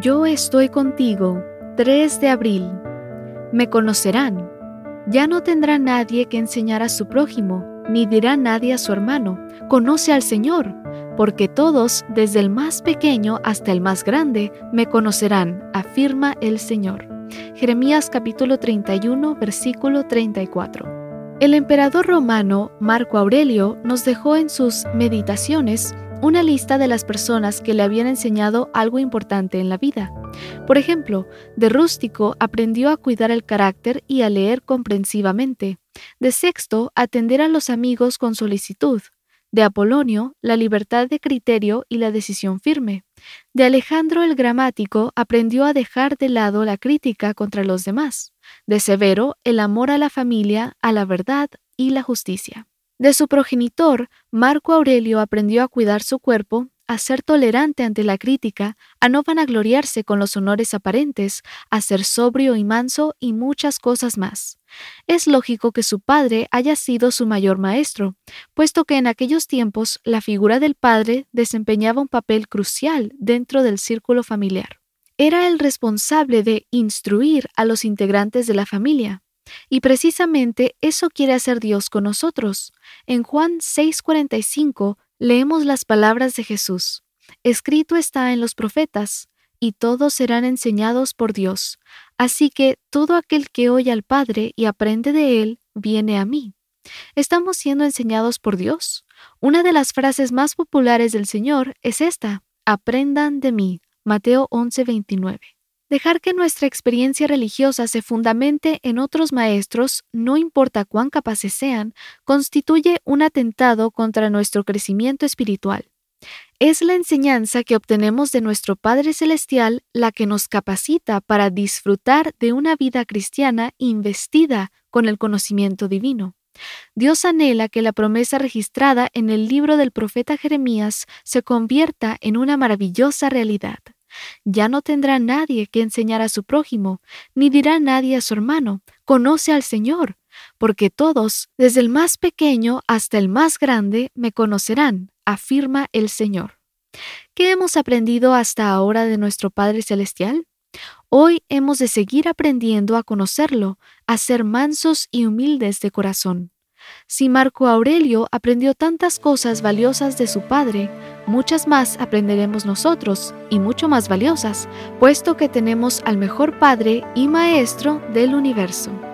Yo estoy contigo. 3 de abril. Me conocerán. Ya no tendrá nadie que enseñar a su prójimo, ni dirá nadie a su hermano, conoce al Señor, porque todos, desde el más pequeño hasta el más grande, me conocerán, afirma el Señor. Jeremías capítulo 31, versículo 34. El emperador romano Marco Aurelio nos dejó en sus meditaciones una lista de las personas que le habían enseñado algo importante en la vida. Por ejemplo, de rústico aprendió a cuidar el carácter y a leer comprensivamente. De sexto, atender a los amigos con solicitud. De Apolonio, la libertad de criterio y la decisión firme. De Alejandro el gramático aprendió a dejar de lado la crítica contra los demás. De Severo, el amor a la familia, a la verdad y la justicia. De su progenitor, Marco Aurelio aprendió a cuidar su cuerpo, a ser tolerante ante la crítica, a no vanagloriarse con los honores aparentes, a ser sobrio y manso y muchas cosas más. Es lógico que su padre haya sido su mayor maestro, puesto que en aquellos tiempos la figura del padre desempeñaba un papel crucial dentro del círculo familiar. Era el responsable de instruir a los integrantes de la familia. Y precisamente eso quiere hacer Dios con nosotros. En Juan 6:45 leemos las palabras de Jesús. Escrito está en los profetas, y todos serán enseñados por Dios. Así que todo aquel que oye al Padre y aprende de Él, viene a mí. ¿Estamos siendo enseñados por Dios? Una de las frases más populares del Señor es esta, aprendan de mí. Mateo 11:29. Dejar que nuestra experiencia religiosa se fundamente en otros maestros, no importa cuán capaces sean, constituye un atentado contra nuestro crecimiento espiritual. Es la enseñanza que obtenemos de nuestro Padre Celestial la que nos capacita para disfrutar de una vida cristiana investida con el conocimiento divino. Dios anhela que la promesa registrada en el libro del profeta Jeremías se convierta en una maravillosa realidad. Ya no tendrá nadie que enseñar a su prójimo, ni dirá nadie a su hermano, conoce al Señor, porque todos, desde el más pequeño hasta el más grande, me conocerán, afirma el Señor. ¿Qué hemos aprendido hasta ahora de nuestro Padre Celestial? Hoy hemos de seguir aprendiendo a conocerlo, a ser mansos y humildes de corazón. Si Marco Aurelio aprendió tantas cosas valiosas de su padre, muchas más aprenderemos nosotros, y mucho más valiosas, puesto que tenemos al mejor Padre y Maestro del universo.